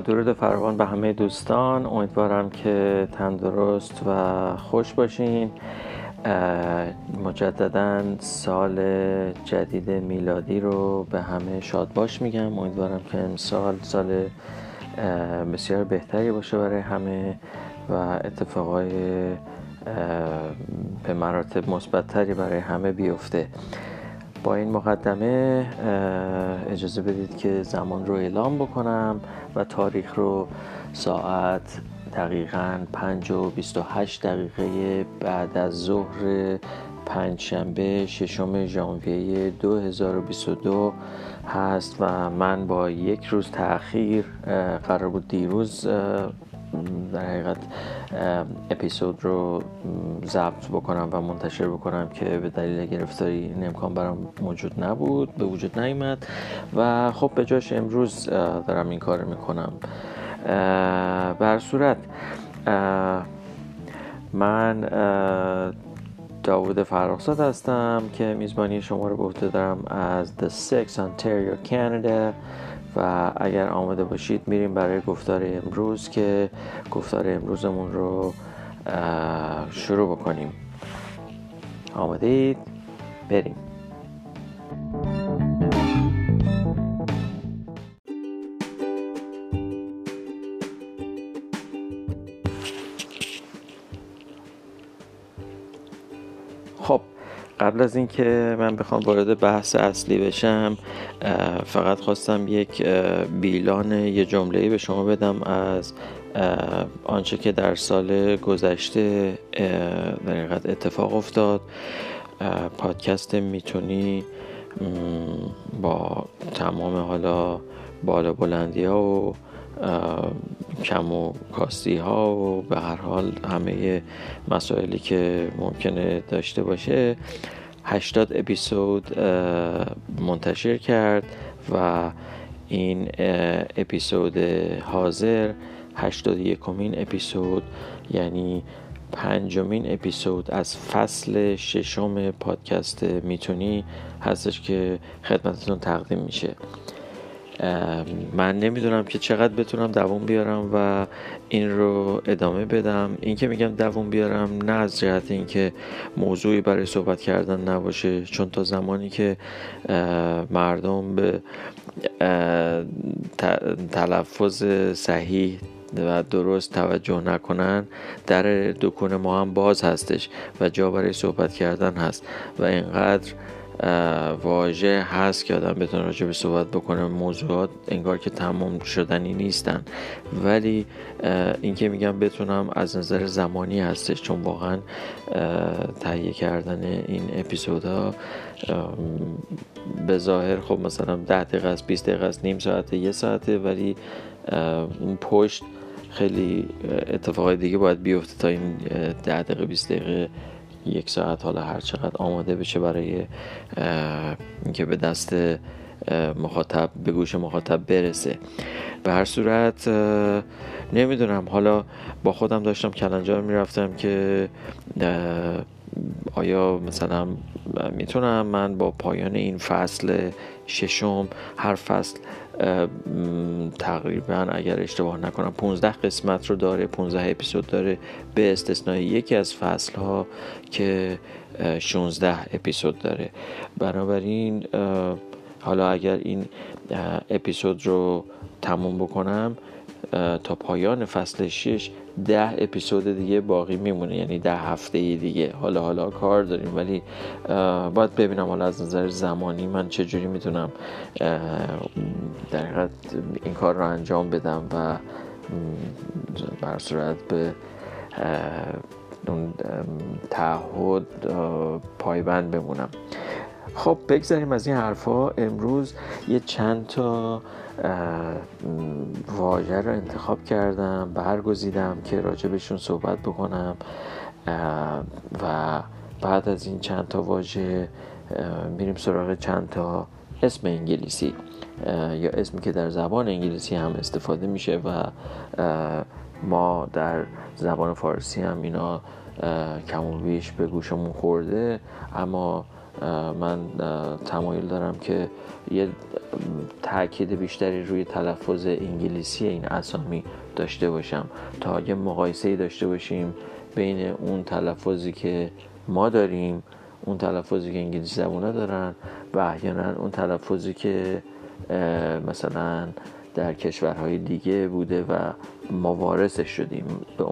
درود فراوان به همه دوستان. امیدوارم که تندرست و خوش باشین. مجددا سال جدید میلادی رو به همه شاد باش میگم. امیدوارم که امسال سال بسیار بهتری باشه برای همه و اتفاقای به مراتب مثبتتری برای همه بیفته. با این مقدمه اجازه بدید که زمان رو اعلام بکنم. و تاریخ رو ساعت دقیقا 5 و 28 دقیقه بعد از ظهر پنجشنبه ششم ژانویه 2022 هست و من با یک روز تاخیر قرار بود دیروز در حقیقت اپیزود رو ضبط بکنم و منتشر بکنم که به دلیل گرفتاری این امکان برام موجود نبود به وجود نیامد و خب به جاش امروز دارم این کار می‌کنم. بر صورت من داوود فرخزاد هستم که میزبانی شما رو به دارم از The Six Ontario Canada. و اگر آماده باشید میریم برای گفتار امروز که گفتار امروزمون رو شروع بکنیم. آماده اید بریم. قبل از اینکه من بخوام وارد بحث اصلی بشم فقط خواستم یک بیلان یه جمله به شما بدم از آنچه که در سال گذشته در اتفاق افتاد. پادکست می‌تونی با تمام حالا بالا بلندی ها و کم و کاستی ها و به هر حال همه مسائلی که ممکنه داشته باشه 80 اپیزود منتشر کرد و این اپیزود حاضر 81 کمین اپیزود یعنی پنجمین اپیزود از فصل ششم پادکست می‌تونی هستش که خدمتتون تقدیم میشه. من نمی‌دونم که چقدر بتونم دووم بیارم و این رو ادامه بدم. این که میگم دووم بیارم نه از جهت اینکه موضوعی برای صحبت کردن نباشه چون تا زمانی که مردم به تلفظ صحیح و درست توجه نکنن در دکون ما هم باز هستش و جا برای صحبت کردن هست و اینقدر واژه هست که آدم بتونه راجع به صحبت بکنه موضوعات انگار که تمام شدنی نیستن. ولی اینکه میگم بتونم از نظر زمانی هستش چون واقعا تهیه کردن این اپیزودها به ظاهر خب مثلا 10 دقیقه است 20 دقیقه است نیم ساعته یه ساعته ولی اون پشت خیلی اتفاقای دیگه باید بیفته تا این 10 دقیقه 20 دقیقه یک ساعت حالا هر چقدر آماده بشه برای اینکه به دست مخاطب به گوش مخاطب برسه. به هر صورت نمی‌دونم. حالا با خودم داشتم کلنجار می‌رفتم که آیا مثلا می‌تونم من با پایان این فصل ششم هر فصل تقریبا اگر اشتباه نکنم 15 قسمت رو داره 15 اپیزود داره به استثنای یکی از فصل ها که 16 اپیزود داره. بنابراین حالا اگر این اپیزود رو تموم بکنم تا پایان فصل 6 ده اپیزود دیگه باقی میمونه یعنی ده هفته دیگه. حالا حالا کار داریم ولی باید ببینم حالا از نظر زمانی من چجوری می‌تونم در این کار رو انجام بدم و بر صورت به اون تعهد پایبند بمونم. خب بگذاریم از این حرفا. امروز یه چند تا واژه رو انتخاب کردم برگزیدم که راجبشون صحبت بکنم. و بعد از این چند تا واژه میریم سراغ چند تا اسم انگلیسی. یا اسمی که در زبان انگلیسی هم استفاده میشه و ما در زبان فارسی هم اینا کم و بیش به گوشمون خورده. اما من تمایل دارم که یه تاکید بیشتری روی تلفظ انگلیسی این اسامی داشته باشم. تا یه مقایسه داشته باشیم بین اون تلفظی که ما داریم اون تلفظی که انگلیسی زبونه دارن و احیانا اون تلفظی که مثلا در کشورهای دیگه بوده و ما وارثش شدیم به,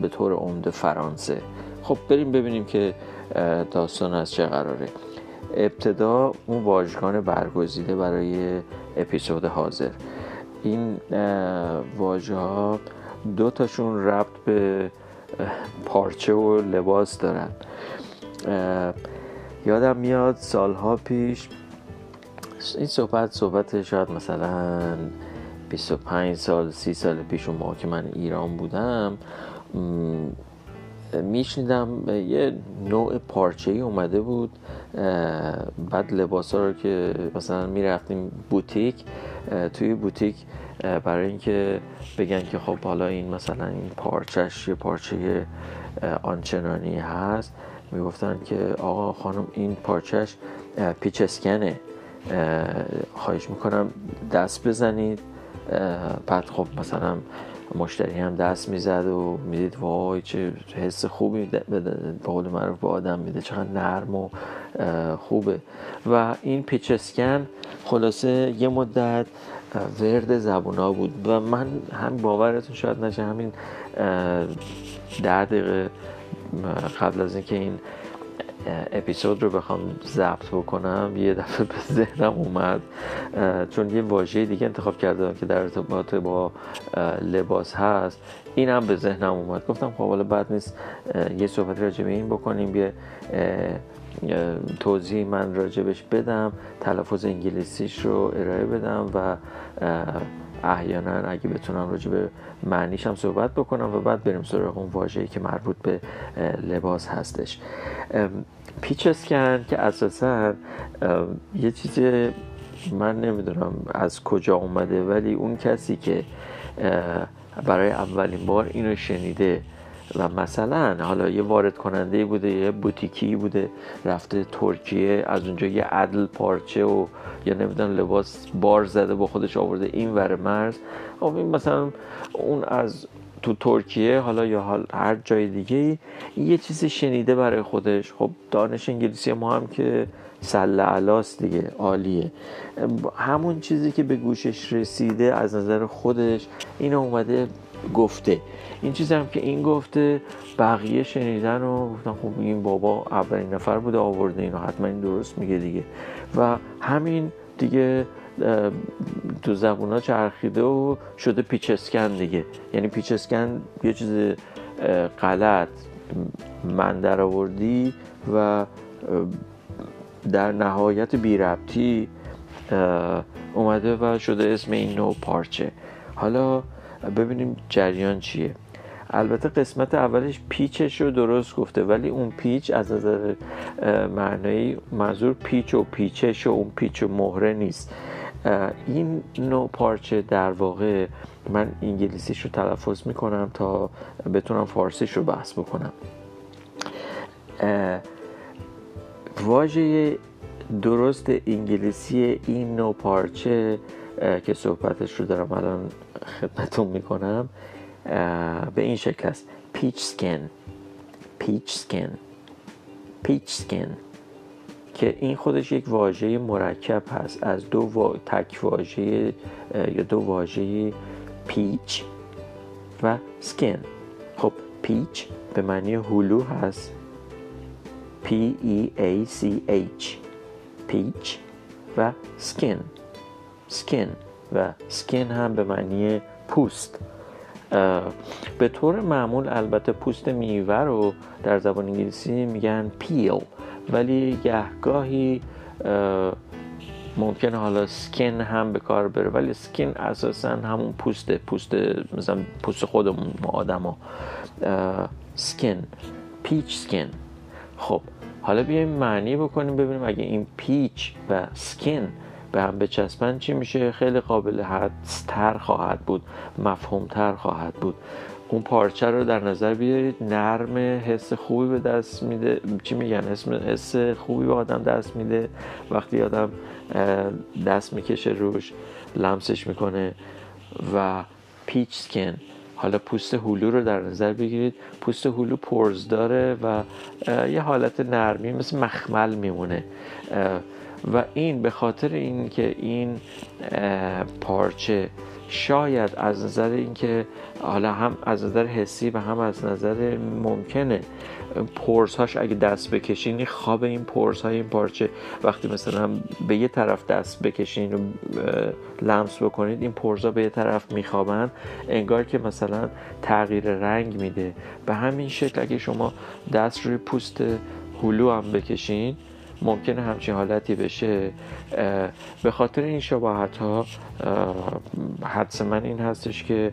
به طور عمده فرانسه. خب بریم ببینیم که داستان از چه قراره. ابتدا اون واژگان برگزیده برای اپیزود حاضر. این واژه ها دو تاشون ربط به پارچه و لباس دارن. یادم میاد سالها پیش این صحبت صحبت شاید مثلا 25 سال 30 سال پیش اون موقع که من ایران بودم میشنیدم یه نوع پارچه ای اومده بود بعد لباس ها رو که مثلا می‌رفتیم بوتیک توی بوتیک برای اینکه بگن که خب حالا این مثلا این پارچهش یه پارچه آنچنانی هست می‌گفتن که آقا خانم این پارچهش پیچ اسکنه خواهش می‌کنم دست بزنید بعد خب مثلا مشتری هم دست می‌زد و می‌دید وای چه حس خوبی به قول معروف به آدم میده چقدر نرم و خوبه. و این پیچ اسکن خلاصه یه مدت ورد زبونا بود و من هم باورتون شاید نشه همین ده دقیقه قبل از اینکه این اپیزود رو بخوام ضبط بکنم. یه دفعه به ذهنم اومد چون یه واژه دیگه انتخاب کردم که در ارتباط با لباس هست. این هم به ذهنم اومد. گفتم خب حالا بعد نیست یه صحبت راجع به این بکنیم. یه توضیح من راجبش بدم تلفظ انگلیسیش رو ارائه بدم و احیانا اگه بتونم راجع به معنیش هم صحبت بکنم و بعد بریم سراغ اون واژه‌ای که مربوط به لباس هستش. پیچ اسکن که اساسا یه چیز من نمی‌دونم از کجا اومده ولی اون کسی که برای اولین بار اینو شنیده و مثلا حالا یه وارد کننده بوده یه بوتیکی بوده رفته ترکیه از اونجا یه عدل پارچه و یا نمی‌دونم لباس بار زده با خودش آورده این ور مرز. خب این مثلا اون از تو ترکیه حالا یا حال هر جای دیگه یه چیزی شنیده برای خودش. خب دانش انگلیسی ما هم که سله علاست دیگه عالیه. همون چیزی که به گوشش رسیده از نظر خودش این اومده گفته. این چیزی هم که این گفته بقیه شنیدن و گفتن خب این بابا اولین نفر بوده آورده اینو حتما این درست میگه دیگه. و همین دیگه تو زبون ها چرخیده و شده پیچسکن دیگه. یعنی پیچسکن یه چیز غلط. من در آوردی و در نهایت بی ربطی اومده و شده اسم این نوع پارچه. حالا ببینیم جریان چیه. البته قسمت اولش پیچش رو درست گفته ولی اون پیچ از نظر معنایی منظور پیچ و پیچش و اون پیچ و مهره نیست. این نوع پارچه در واقع من انگلیسیش رو تلفظ می‌کنم تا بتونم فارسیش رو بحث بکنم. واژه درست انگلیسی این نوع پارچه که صحبتش رو دارم الان خدمتون می‌کنم به این شکل است. پیچ سکن پیچ سکن پیچ سکن که این خودش یک واژه مرکب هست. از دو وا... تک واژه یا دو واژه پیچ و سکن. خب پیچ به معنی هلو هست. P E A C H. پیچ و سکن. سکن و سکن هم به معنی پوست. به طور معمول البته پوست میوه رو در زبان انگلیسی میگن پیل. ولی گهگاهی ممکنه حالا سکن هم به کار بره ولی سکن اساسا همون پوست پوست مثلا پوست خودمون ما آدما. سکن پیچ سکن. خب حالا بیایم معنی بکنیم ببینیم اگه این پیچ و سکن به هم بچسبن چی میشه؟ خیلی قابل حدستر خواهد بود مفهومتر خواهد بود. اون پارچه رو در نظر بیارید. نرم حس خوبی به دست میده. چی میگن؟ اسم حس خوبی به آدم دست میده. وقتی آدم دست می‌کشه روش لمسش می‌کنه و پیچ سکن حالا پوست هلو رو در نظر بگیرید. پوست هلو پرز داره و یه حالت نرمی مثل مخمل میمونه. و این به خاطر اینکه این پارچه شاید از نظر اینکه حالا هم از نظر حسی و هم از نظر ممکنه پرس هاش اگه دست بکشین خواب این پرس های این پارچه. وقتی مثلا به یه طرف دست بکشین و لمس بکنید این پرس ها به یه طرف میخوابن. انگار که مثلا تغییر رنگ میده. به همین شکل اگه شما دست روی پوست هلو هم بکشین ممکنه همچین حالتی بشه. به خاطر این شباهت ها حدس من این هستش که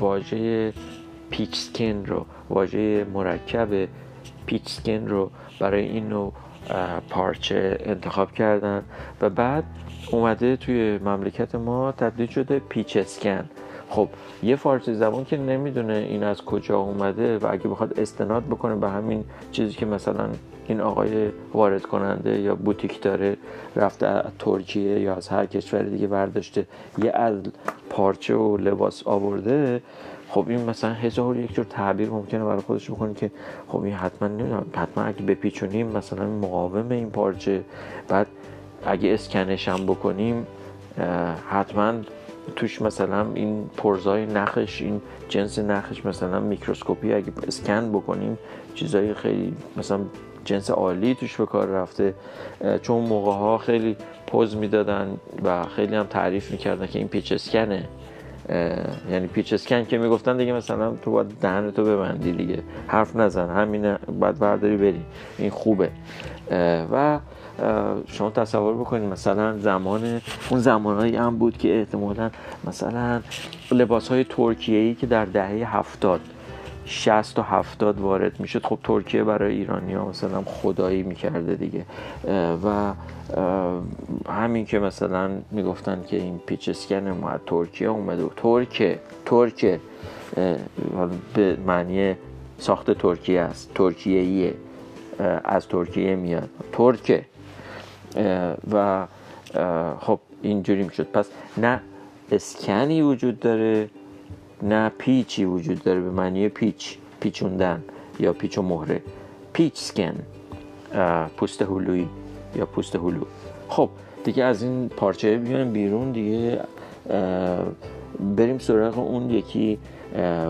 واژه پیچ سکن رو واژه مرکب پیچ سکن رو برای این نوع پارچه انتخاب کردن و بعد اومده توی مملکت ما تبدیل شده پیچ اسکن خب یه فارسی زبان که نمی‌دونه این از کجا اومده و اگه بخواد استناد بکنه به همین چیزی که مثلا این آقای وارد کننده یا بوتیک داره رفته از ترکیه یا از هر کشور دیگه برداشته یه از پارچه و لباس آورده. خب این مثلا هزار یک جور تعبیر ممکنه برای خودش بکنه که خب این حتما نمی‌دونم حتما اگه بپیچونیم مثلا مقاوم این پارچه. بعد اگه اسکنش هم بکنیم حتما توش مثلا این پرزای نخش این جنس نخش مثلا میکروسکوپی اگه اسکن بکنیم چیزای خیلی مثلا جنس عالی توش به کار رفته چون موقع ها خیلی پوز می‌دادن و خیلی هم تعریف می‌کردن که این پیچ اسکنه. یعنی پیچ اسکن که می‌گفتن دیگه مثلا تو باید دهن تو ببندی دیگه حرف نزن همینه باید برداری بری. این خوبه. و شما تصور بکنید مثلا زمان اون زمانهایی هم بود که احتمالا مثلا لباس های ترکیه ای که در دهه هفتاد 60 تا 70 وارد می‌شد. خب ترکیه برای ایرانی ها مثلا خدایی می‌کرده دیگه. و همین که مثلا می‌گفتن که این پیچ اسکن ما ترکیه اومده. و ترکه ترکه به معنی ساخت ترکیه است. ترکیه از ترکیه میاد. ترکه و خب اینجوری می‌شد. پس نه اسکنی وجود داره نه پیچی وجود داره به معنی پیچ پیچوندن یا پیچ و مهره. پیچ سکن پوست هلوی یا پوست هلو. خب دیگه از این پارچه بیایم بیرون دیگه بریم سراغ اون یکی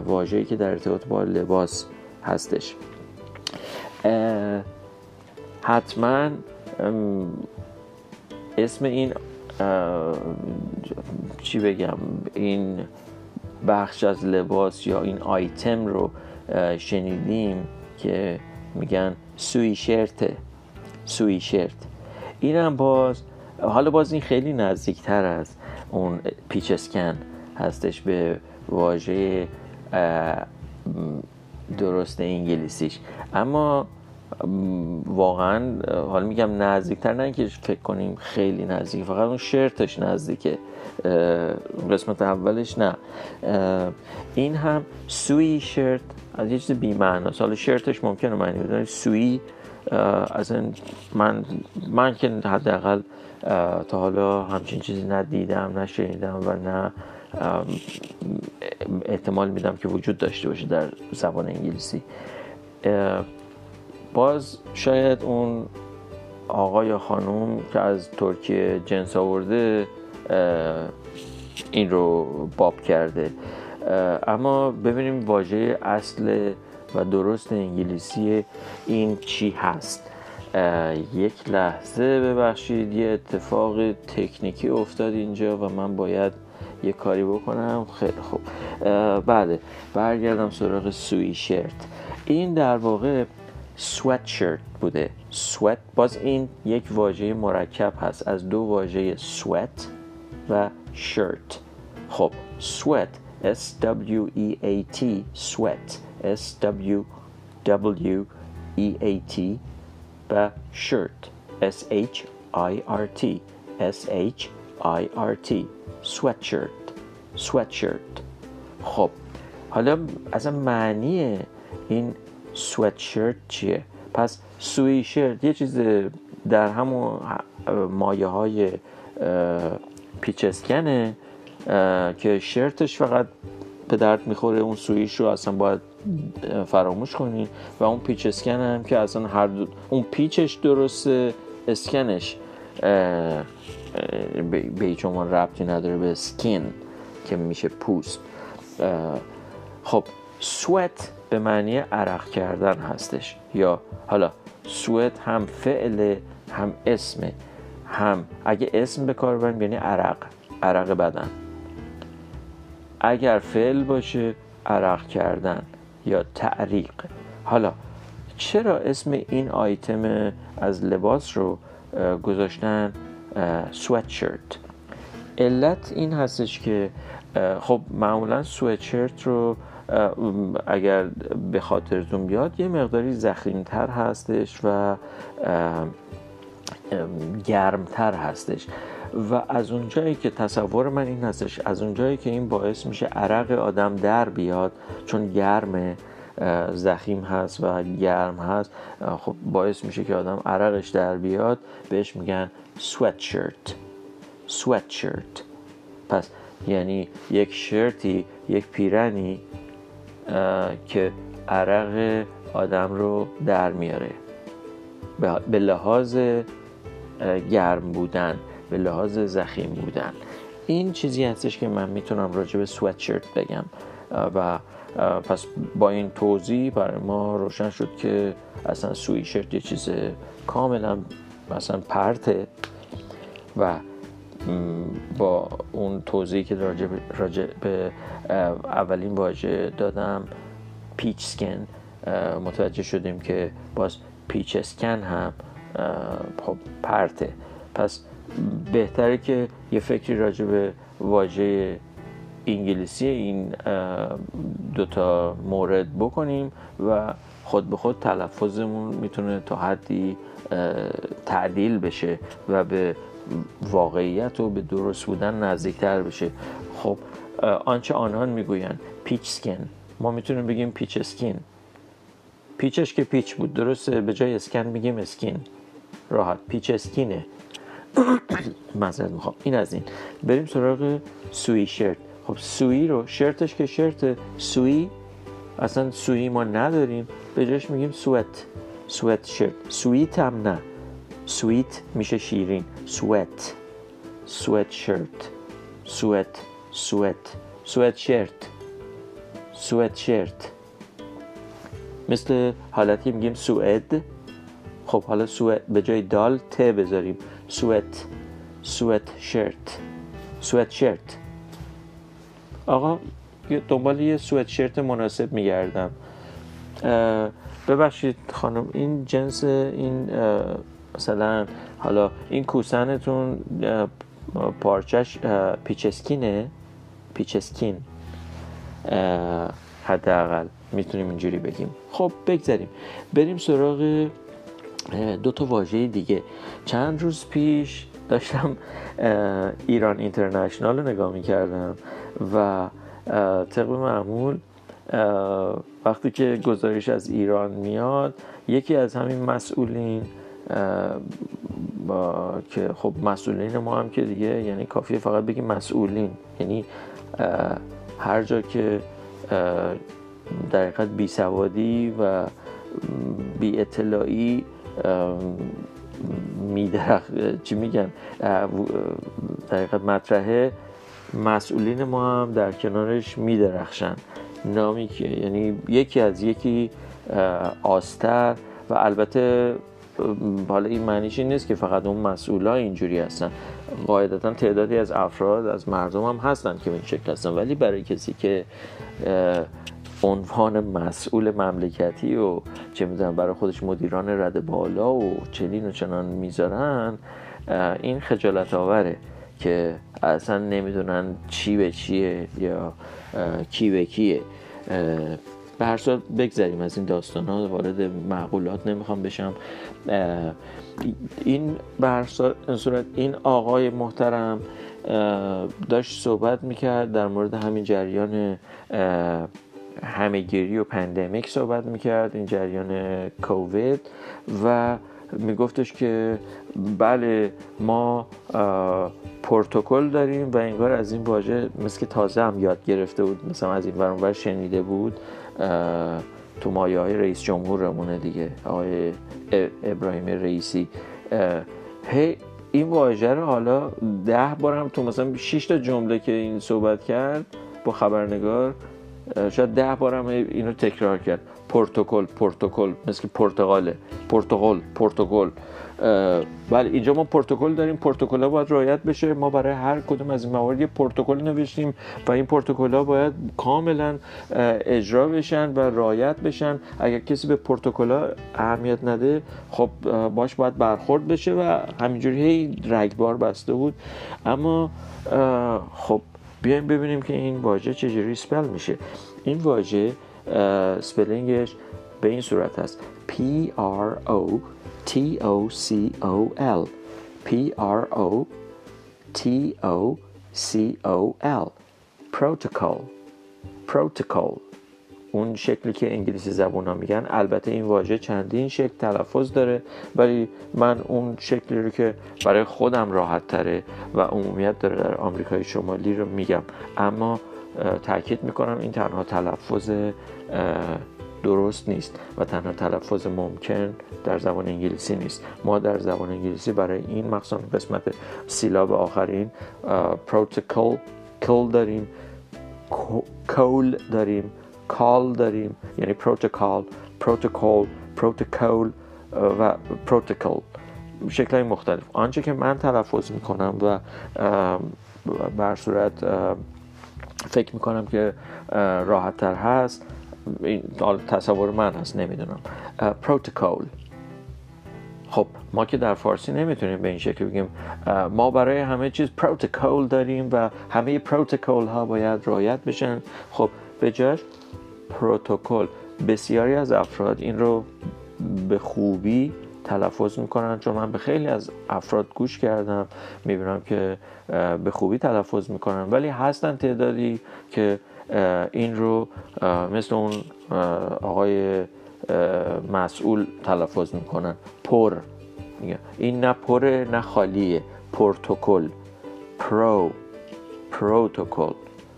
واژه‌ای که در ارتباط با لباس هستش. حتما اسم این چی بگم این بخش از لباس یا این آیتم رو شنیدیم که میگن سوی شرته سوی شرت. این هم باز حالا باز این خیلی نزدیکتر از اون پیچ اسکن هستش به واژه درست انگلیسیش. اما واقعا حالا میگم نزدیکتر نه که فکر کنیم خیلی نزدیک فقط اون شرتش نزدیکه. قسمت اولش نه. این هم سوی شرت از یه چیز بی حالا شرتش ممکنه معنی بدونید سوی از این من من که حداقل تا حالا همچین چیزی ندیدم نشنیدم و نه احتمال میدم که وجود داشته باشه در زبان انگلیسی. باز شاید اون آقا یا خانوم که از ترکیه جنس آورده این رو باب کرده. اما ببینیم واژه اصل و درست انگلیسی این چی هست. یک لحظه ببخشید یه اتفاق تکنیکی افتاد اینجا و من باید یه کاری بکنم. خیلی خوب. بله برگردم سراغ سوی شرت این در واقع sweatshirt بوده. sweat باز این یک واژه مرکب هست. از دو واژه sweat و shirt خب sweat S W E A T sweat S W W E A T و shirt S H I R T S H I R T sweatshirt sweatshirt خب حالا اصلا معنی این شرت چیه پس سوی شرت یه چیز در همون مایه های پیچسکنه که شرتش فقط به درد می‌خوره اون سویش رو اصلا باید فراموش کنی. و اون پیچ اسکن هم که اصلا هر دو... اون پیچش درسته اسکنش به هیچ عنوان ربطی نداره به سکین که میشه پوست. خب سوت به معنی عرق کردن هستش. یا حالا سوت هم فعل هم اسمه. هم. اگه اسم به کار بریم یعنی عرق. عرق بدن. اگر فعل باشه عرق کردن یا تعریق. حالا چرا اسم این آیتم از لباس رو گذاشتن سویتشرت علت این هستش که خب معمولا سویتشرت رو اگر به خاطرتون بیاد یه مقداری زخیمتر هستش و گرمتر هستش. و از اونجایی که تصور من این هستش از اونجایی که این باعث میشه عرق آدم در بیاد چون گرمه زخیم هست و گرم هست خب باعث میشه که آدم عرقش در بیاد بهش میگن sweatshirt. sweatshirt. پس یعنی یک شرتی یک پیرنی که عرق آدم رو در میاره. به لحاظ گرم بودن به لحاظ زخیم بودن. این چیزی هستش که من می‌تونم راجع به سویتشرت بگم. و پس با این توضیح برای ما روشن شد که اصلا سوی شرت یه چیز کاملا مثلا پرته. و با اون توضیحی که راجع به, راجع به اولین واژه دادم پیچ سکن. متوجه شدیم که باز پیچ اسکن هم خب پرته. پس بهتره که یه فکری راجع به واژه انگلیسی این دوتا مورد بکنیم و خود به خود تلفظمون می‌تونه تا حدی تعدیل بشه و به واقعیت و به درست بودن نزدیکتر بشه. خب آنچه آنان می‌گویند پیچ سکن. ما می‌تونیم بگیم پیچ اسکین پیچش که پیچ بود درسته؟ به جای اسکن میگیم اسکین راحت پیچ اسکینه معذرت می‌خوام. این از این. بریم سراغ سوی شرت خب سوی رو شرتش که شرت سوی اصلا سوی ما نداریم. به جاش میگیم سوت سوت شرت سویت هم نه. سویت میشه شیرین. سوت سوت شرت سوت سوت سوت شرت سوت شرت مثل حالتی میگیم سوئد. خب حالا سوئد به جای دال ت بذاریم. سوت سوت شرت. سوت شرت. آقا دنبال یه سوت شرت مناسب میگردم. ببخشید خانم این جنس این مثلا حالا این کوسنتون پارچش پیچسکینه؟ پیچسکین. حداقل می‌تونیم اینجوری بگیم. خب بگذاریم. بریم سراغ دو تا واژه دیگه. چند روز پیش داشتم ایران اینترنشنال رو نگاه می‌کردم و طبق معمول وقتی که گزارش از ایران میاد یکی از همین مسئولین با که خب مسئولین ما هم که دیگه یعنی کافیه فقط بگیم مسئولین. یعنی هر جا که در حقیقت بی سوادی و بی اطلاعی میدرخ چی میگن؟ در مطرحه. مسئولین ما هم در کنارش میدرخشن نامی که یعنی یکی از یکی آستر و البته حالا این معنیش این نیست که فقط اون مسئولا اینجوری هستن. قاعدتا تعدادی از افراد از مردم هم هستن که این شکل هستن. ولی برای کسی که عنوان مسئول مملکتی و چه می‌دونم برای خودش مدیران رد بالا و چنین و چنان می‌ذارن این خجالت آوره که اصلا نمی‌دونن چی به چیه یا کی به کیه. به هر صورت بگذاریم از این داستان ها وارد معقولات نمی‌خوام بشم. این به هر صورت این آقای محترم داشت صحبت می‌کرد در مورد همین جریان همهگیری و پندمیک صحبت می‌کرد این جریان کووید و میگفتش که بله ما پروتکل داریم و انگار از این واژه مثل که تازه هم یاد گرفته بود مثلا از این ورانور شنیده بود تو مایه های رئیس جمهورمونه دیگه آقای ابراهیم رئیسی. هی این واژه رو حالا ده بارم تو مثلا 6 تا جمله که این صحبت کرد با خبرنگار شاید ده بارم اینو تکرار کرد. پروتکل پروتکل مثل پرتغاله. پرتغال پرتغال بله اینجا ما پروتکل داریم. پروتکل باید رعایت بشه. ما برای هر کدوم از این موارد یه پروتکل نوشتیم و این پروتکل باید کاملا اجرا بشن و رعایت بشن. اگر کسی به پروتکل ها اهمیت نده خب باش باید برخورد بشه و همینجوری هی رگبار بسته بود. اما خب بیایم ببینیم که این واژه چجوری سپل میشه. این واژه سپلینگش به این صورت هست. P R O T O C O L. P R O T O C O L. Protocol. Protocol. اون شکلی که انگلیسی زبون ها میگن. البته این واژه چندین شکل تلفظ داره ولی من اون شکلی رو که برای خودم راحت تره و عمومیت داره در آمریکای شمالی رو میگم. اما تاکید می‌کنم این تنها تلفظ درست نیست و تنها تلفظ ممکن در زبان انگلیسی نیست. ما در زبان انگلیسی برای این مخصوصا قسمت سیلاب آخرین پروتوکل کل داریم کول داریم. کال داریم. یعنی پروتوکال پروتوکل پروتوکل و پروتوکل شکل های مختلف. آنچه که من تلفظ می‌کنم و بر صورت فکر می‌کنم که راحت تر هست این تصور من هست نمی‌دونم. پروتوکل خب ما که در فارسی نمی‌تونیم به این شکل بگیم. ما برای همه چیز پروتوکل داریم و همه پروتوکل ها باید رعایت بشن. خب به جاش پروتکل. بسیاری از افراد این رو به خوبی تلفظ می‌کنن چون من به خیلی از افراد گوش کردم می‌بینم که به خوبی تلفظ می‌کنن. ولی هستن تعدادی که این رو مثل اون آقای مسئول تلفظ می‌کنن. پر. این نه پره نه خالیه. پروتکل. پرو. پروتکل.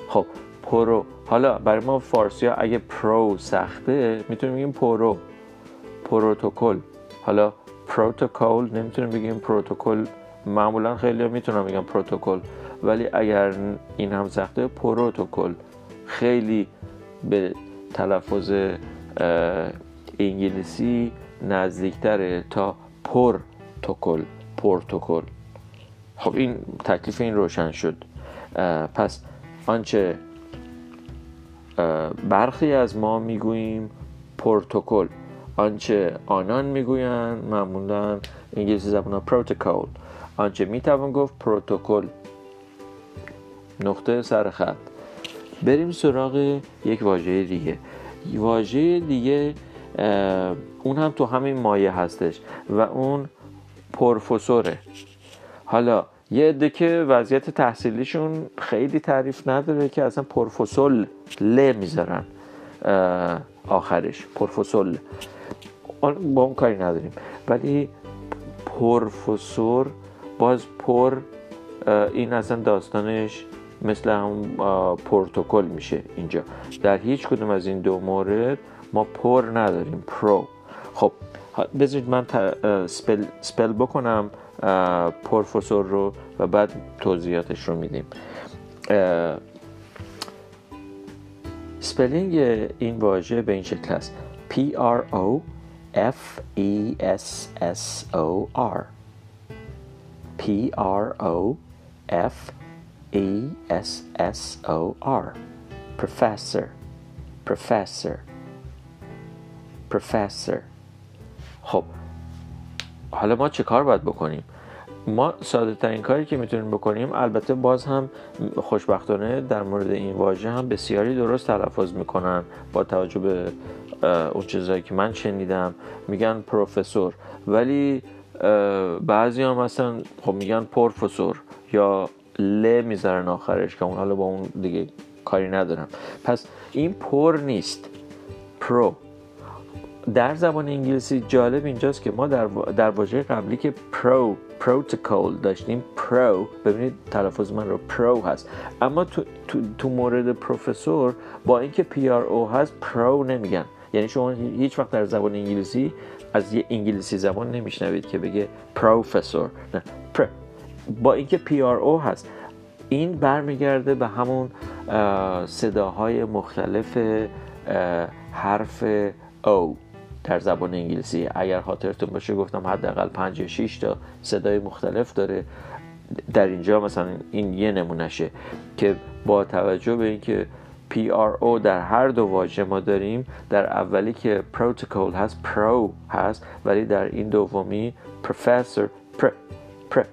خب پرو. حالا برای ما فارسی ها اگه پرو سخته می‌تونیم بگیم پرو. پروتکل حالا پروتکل نمی‌تونیم بگیم پروتکل معمولا خیلی می‌تونم بگم پروتکل ولی اگر این هم سخته پروتکل خیلی به تلفظ انگلیسی نزدیکتره تا پرتکل پروتکل خب این تکلیف این روشن شد. پس آنچه برخی از ما می‌گوییم پروتکل. آنچه آنان می‌گویند معمولا انگلیسی زبان پروتکل. آنچه می‌توان گفت پروتکل. نقطه سر خط. بریم سراغ یک واژه دیگه. واژه دیگه اون هم تو همین مایه هستش و اون پروفسوره. حالا یه عده که وضعیت تحصیلیشون خیلی تعریف نداره که اصلا پروفسول ل می‌ذارن آخرش. پروفسول با اون کاری نداریم. ولی پروفسور باز پر این اصلا داستانش مثل هم پروتکل میشه اینجا. در هیچ کدوم از این دو مورد ما پر نداریم. پرو خب بذارید من spell, spell بکنم. پروفسور رو و بعد توضیحاتش رو میدیم. spelling این واژه به این شکل است P R O F E S S O R. P R O F E S S O R. Professor. Professor. Professor. خب حالا ما چه کار باید بکنیم؟ ما ساده ترین کاری که می‌تونیم بکنیم البته باز هم خوشبختانه در مورد این واژه هم بسیاری درست تلفظ می‌کنن با توجه به اون چیزهایی که من شنیدم. میگن پروفسور. ولی بعضی هم مثلا خب میگن پروفسور یا ل می‌ذارن آخرش که اون حالا با اون دیگه کاری ندارم. پس این پر نیست. پرو. در زبان انگلیسی جالب اینجاست که ما در, در واژه قبلی که پرو پروتکل داشتیم پرو ببینید تلفظ من رو پرو هست. اما تو, تو, تو مورد پروفسور با اینکه P R O هست پرو نمیگن. یعنی شما هیچ وقت در زبان انگلیسی از یه انگلیسی زبان نمیشنوید که بگه پروفسور نه پر با اینکه P R O هست. این برمیگرده به همون صداهای مختلف حرف O در زبان انگلیسی. اگر خاطرتون باشه گفتم حداقل 5 یا 6 تا صدای مختلف داره. در اینجا مثلا این یه نمونهشه که با توجه به اینکه PRO در هر دو واژه ما داریم در اولی که پروتکل هست پرو هست ولی در این دومی پروفسور پر پر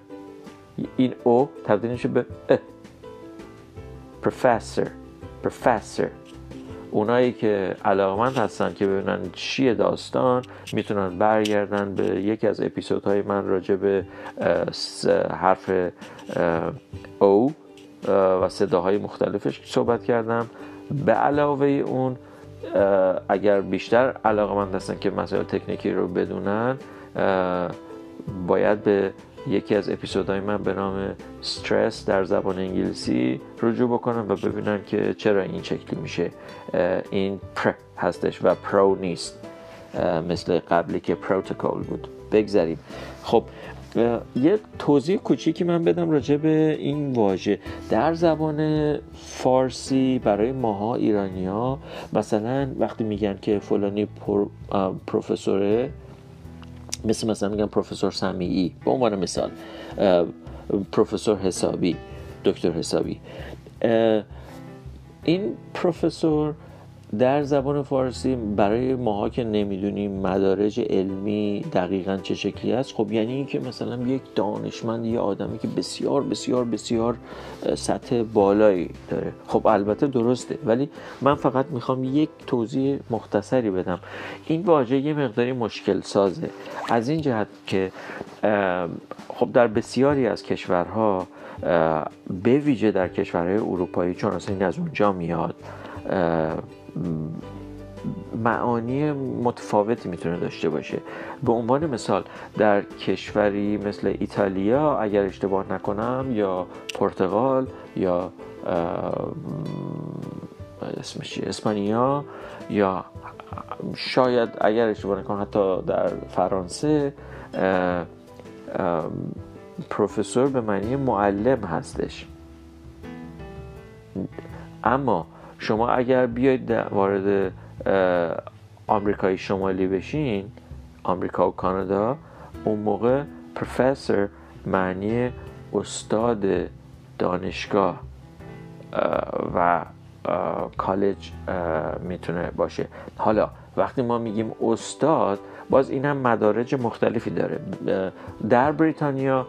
این او تبدیل میشه به پروفسور پروفسور اونایی که علاقمند هستن که ببینن چیه داستان می‌تونن برگردن به یکی از اپیزودهای من راجع به حرف او و صداهای مختلفش صحبت کردم. به علاوه اون اگر بیشتر علاقه من هستن که مسائل تکنیکی رو بدونن باید به یکی از اپیزودهای من به نام استرس در زبان انگلیسی رجوع بکنم و ببینن که چرا این شکلی میشه. این پر هستش و پرو نیست. مثل قبلی که پروتکل بود. بگذاریم خب یه توضیح کوچیکی من بدم راجع به این واژه. در زبان فارسی برای ماها ایرانی ها مثلا وقتی میگن که فلانی پروفسوره مثل مثلا میگن پروفسور سمیعی به عنوان مثال پروفسور حسابی دکتر حسابی. این پروفسور در زبان فارسی برای ماها که نمی‌دونیم مدارج علمی دقیقا چه شکلی است خب یعنی اینکه مثلا یک دانشمند یه آدمی که بسیار بسیار بسیار سطح بالایی داره. خب البته درسته ولی من فقط می‌خوام یک توضیح مختصری بدم. این واژه یه مقداری مشکل سازه از این جهت که خب در بسیاری از کشورها به ویژه در کشورهای اروپایی چون اصلا این از اونجا میاد معانی متفاوتی می‌تونه داشته باشه. به عنوان مثال در کشوری مثل ایتالیا اگر اشتباه نکنم یا پرتغال یا اسمش اسپانیا یا شاید اگر اشتباه نکنم حتی در فرانسه پروفسور به معنی معلم هستش. اما شما اگر بیاید وارد آمریکای شمالی بشین آمریکا و کانادا اون موقع پروفسور معنی استاد دانشگاه و کالج می‌تونه باشه. حالا وقتی ما میگیم استاد باز این هم مدارج مختلفی داره. در بریتانیا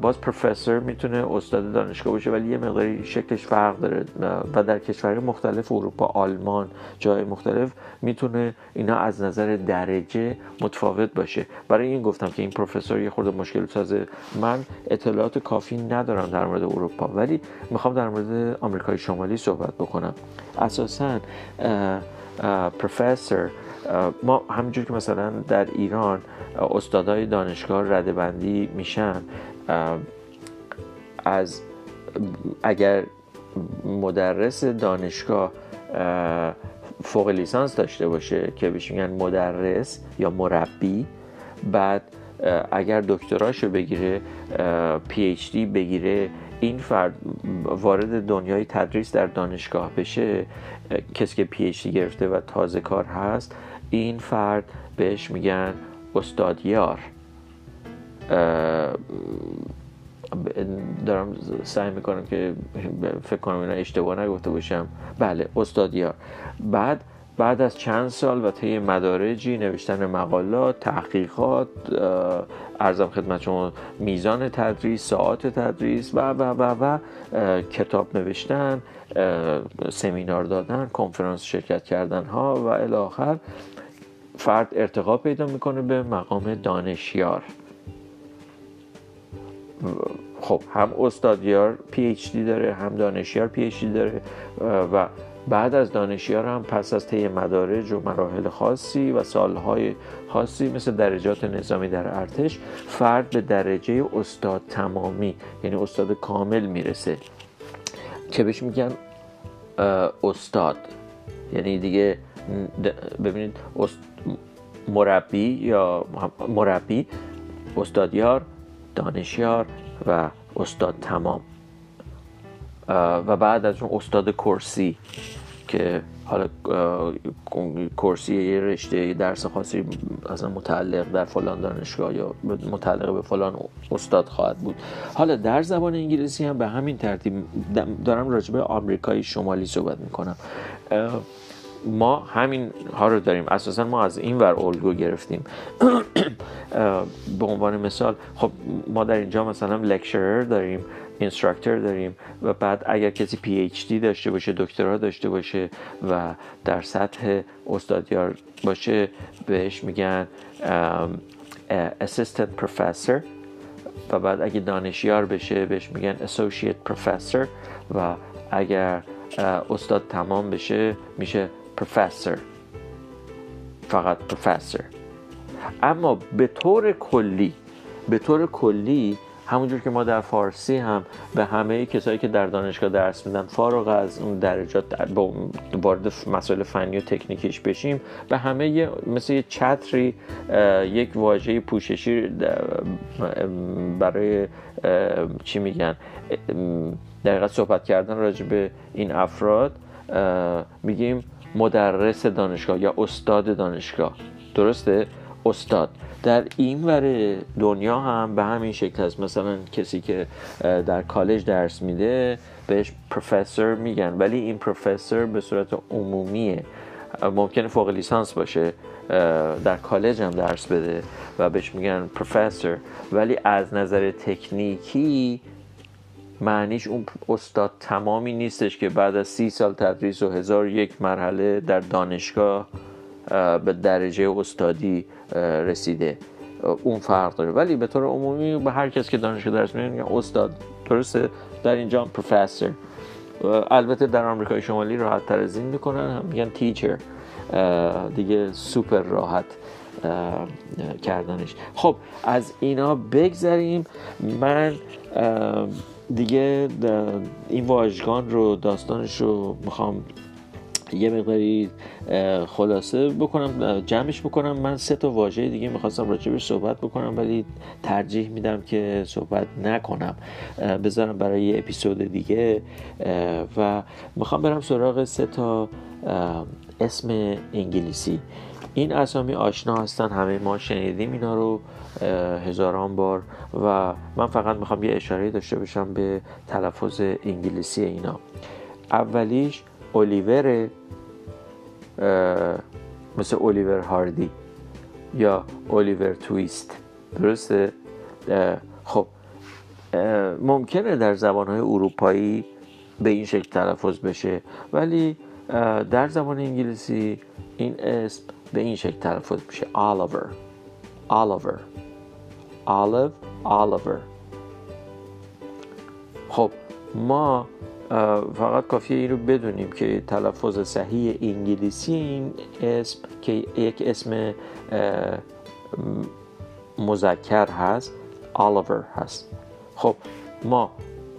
باز پروفسور می‌تونه استاد دانشگاه باشه ولی یه مقداری شکلش فرق داره و در کشورهای مختلف اروپا آلمان جای مختلف می‌تونه اینا از نظر درجه متفاوت باشه. برای این گفتم که این پروفسور یه خورده مشکل سازه من اطلاعات کافی ندارم در مورد اروپا ولی می‌خوام در مورد آمریکای شمالی صحبت بکنم. اساسا پروفسور ما همینجور که مثلا در ایران استادای دانشگاه ردبندی میشن از اگر مدرس دانشگاه فوق لیسانس داشته باشه که بهش میگن مدرس یا مربی بعد اگر دکتراشو بگیره پی ایچ دی بگیره این فرد وارد دنیای تدریس در دانشگاه بشه کسی که پی ایچ دی گرفته و تازه کار هست این فرد بهش میگن استادیار دارم سعی می‌کنم که فکر کنم اینا اشتباه نگفته باشم. بله استادیار بعد بعد از چند سال و طی مدارجی نوشتن مقالات تحقیقات ارزم خدمت شما میزان تدریس ساعت تدریس و و و و کتاب نوشتن سمینار دادن کنفرانس شرکت کردن ها و الاخر فرد ارتقا پیدا می‌کنه به مقام دانشیار. خب هم استادیار پی اچ داره هم دانشیار پی داره و بعد از دانشیار هم پس از طی مدارج و مراحل خاصی و سالهای خاصی مثل درجات نظامی در ارتش فرد به درجه استاد تمامی یعنی استاد کامل می‌رسه. که بهش میگن استاد. یعنی دیگه ببینید مربی یا مربی استادیار دانشیار و استاد تمام. و بعد از اون استاد کرسی که حالا کرسی یه رشته درس خاصی اصلا متعلق در فلان دانشگاه یا متعلق به فلان استاد خواهد بود. حالا در زبان انگلیسی هم به همین ترتیب دارم راجبه آمریکای شمالی صحبت می‌کنم. ما همین ها رو داریم. اساسا ما از این ور الگو گرفتیم. به عنوان مثال خب ما در اینجا مثلا لکچرر داریم. اینستراکتور داریم و بعد اگر کسی پی اچ دی داشته باشه دکترا داشته باشه و در سطح استادیار باشه بهش میگن اسیستنت پروفسور و بعد اگه دانشیار بشه بهش میگن اسوسییت پروفسور و اگر استاد تمام بشه میشه پروفسور فقط پروفسور اما به طور کلی به طور کلی همونجور که ما در فارسی هم به همه کسایی که در دانشگاه درس میدن فارغ از اون درجات وارد مسائل فنی و تکنیکیش بشیم به همه مثل یه چتری یک واژه پوششی برای چی میگن؟ دقیقا صحبت کردن راجع به این افراد میگیم مدرس دانشگاه یا استاد دانشگاه. درسته؟ استاد. در این ور دنیا هم به همین شکل هست مثلا کسی که در کالج درس میده بهش پروفسور میگن. ولی این پروفسور به صورت عمومیه. ممکنه فوق لیسانس باشه. در کالج هم درس بده و بهش میگن پروفسور. ولی از نظر تکنیکی معنیش اون استاد تمامی نیستش که بعد از سی سال تدریس و هزار یک مرحله در دانشگاه به درجه استادی رسیده. اون فرق داره. ولی به طور عمومی به هر کس که دانشگاه درس میده استاد. درسته؟ در اینجا پروفسور البته در آمریکای شمالی راحت تر از این می‌کنن. میگن تیچر دیگه سوپر راحت کردنش. خب از اینا بگذریم. من دیگه این واژگان رو داستانش رو می‌خوام یه مقداری خلاصه بکنم جمعش بکنم. من سه تا واژه دیگه می‌خواستم راجبش صحبت بکنم ولی ترجیح میدم که صحبت نکنم. بذارم برای یه اپیزود دیگه. و می‌خوام برم سراغ سه تا اسم انگلیسی. این اسامی آشنا هستن همه ما شنیدیم اینا رو هزاران بار. و من فقط می‌خوام یه اشاره داشته باشم به تلفظ انگلیسی اینا. اولیش الیور مثل الیور هاردی یا الیور تویست درسته؟ خب ممکنه در زبانهای اروپایی به این شکل تلفظ بشه ولی در زبان انگلیسی این اسم به این شکل تلفظ میشه. آلیور آلیور آلیو آلیور خب ما فقط کافیه این رو بدونیم که تلفظ صحیح انگلیسی این اسم که یک اسم مذکر هست آلیور هست. خب ما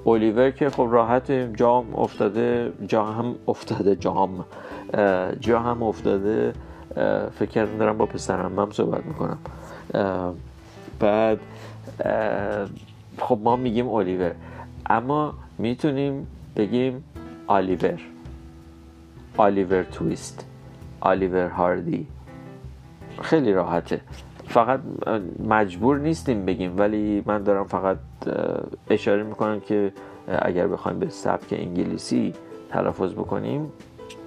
الیور که خب راحت جام افتاده جا هم افتاده جام جا هم افتاده. فکر دارم با پسرم هم صحبت می‌کنم. بعد خب ما میگیم الیور اما می‌تونیم بگیم آلیور. آلیور تویست. آلیور هاردی. خیلی راحته. فقط مجبور نیستیم بگیم ولی من دارم فقط اشاره می‌کنم که اگر بخوایم به سبک انگلیسی تلفظ بکنیم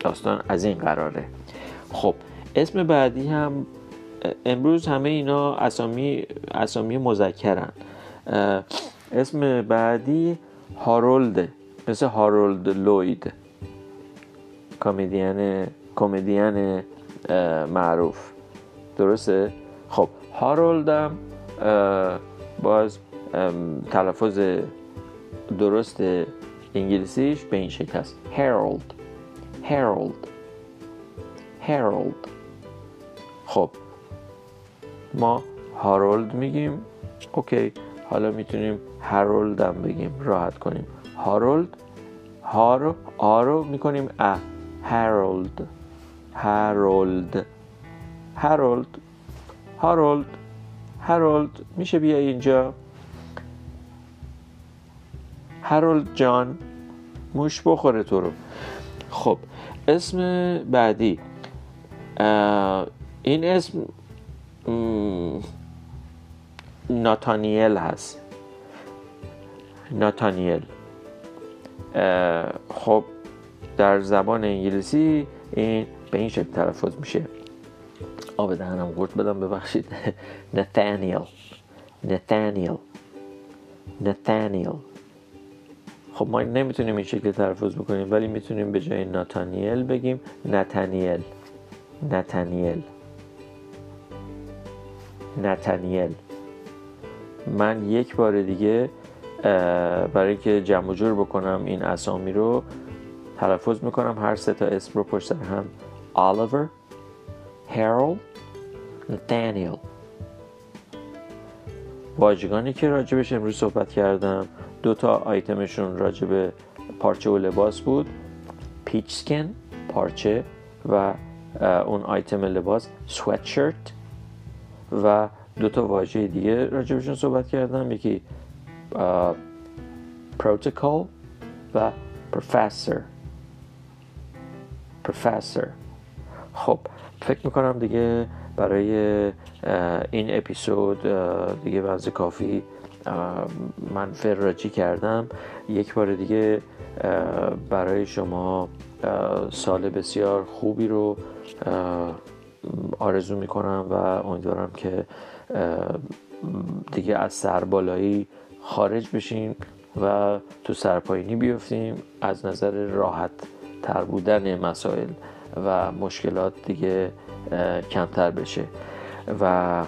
داستان از این قراره. خب اسم بعدی هم امروز همه اینا اسامی اسامی مذکرن. اسم بعدی هارولد. مثل هارولد لوید. کمدین کمدین معروف. درسته؟ خب هارولدم باز تلفظ درست انگلیسیش به این شکل است. هرالد هرالد هرالد خب ما هارولد میگیم. اوکی حالا می‌تونیم هارولد هم بگیم. راحت کنیم. هارولد. هارو آرو می‌کنیم ا. هارولد. هارولد. هارولد. هارولد. هارولد. میشه بیای اینجا. هارولد جان موش بخوره تو رو. خب اسم بعدی. این اسم ناتانیل هست. ناتانیل. خب در زبان انگلیسی این به این شکل تلفظ میشه. آب دهنم گرد بدم ببخشید. نتانیل. نتانیل. نتانیل. خب ما نمی‌تونیم این شکل تلفظ بکنیم ولی می‌تونیم به جای ناتانیل بگیم نتانیل. نتانیل. نتانیل. من یک بار دیگه برای که جمع جور بکنم این اسامی رو تلفظ می‌کنم. هر سه تا اسم رو پشت هم. آلیور هرول نتانیل واژگانی که راجبش امروز صحبت کردم دو تا آیتمشون راجب پارچه و لباس بود. پیچ سکن پارچه و اون آیتم لباس سویتشرت و دو تا واژه دیگه راجبشون صحبت کردم. یکی پروتوکول و پروفسور پروفسور خب فکر می‌کنم دیگه برای این اپیزود دیگه بعض کافی من فراجی کردم. یک بار دیگه برای شما سال بسیار خوبی رو آرزو می‌کنم و امیدوارم که دیگه از سربالایی خارج بشیم و تو سرپایینی بیفتیم. از نظر راحت تر بودن مسائل و مشکلات دیگه کمتر بشه. و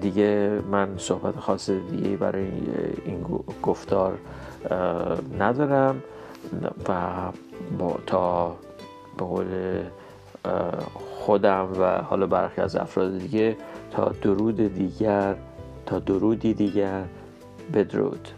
دیگه من صحبت خاص دیگه برای این گفتار ندارم. و با تا به قول خودم و حالا برخی از افراد دیگه تا درود دیگر تا درودی دیگر بدرود.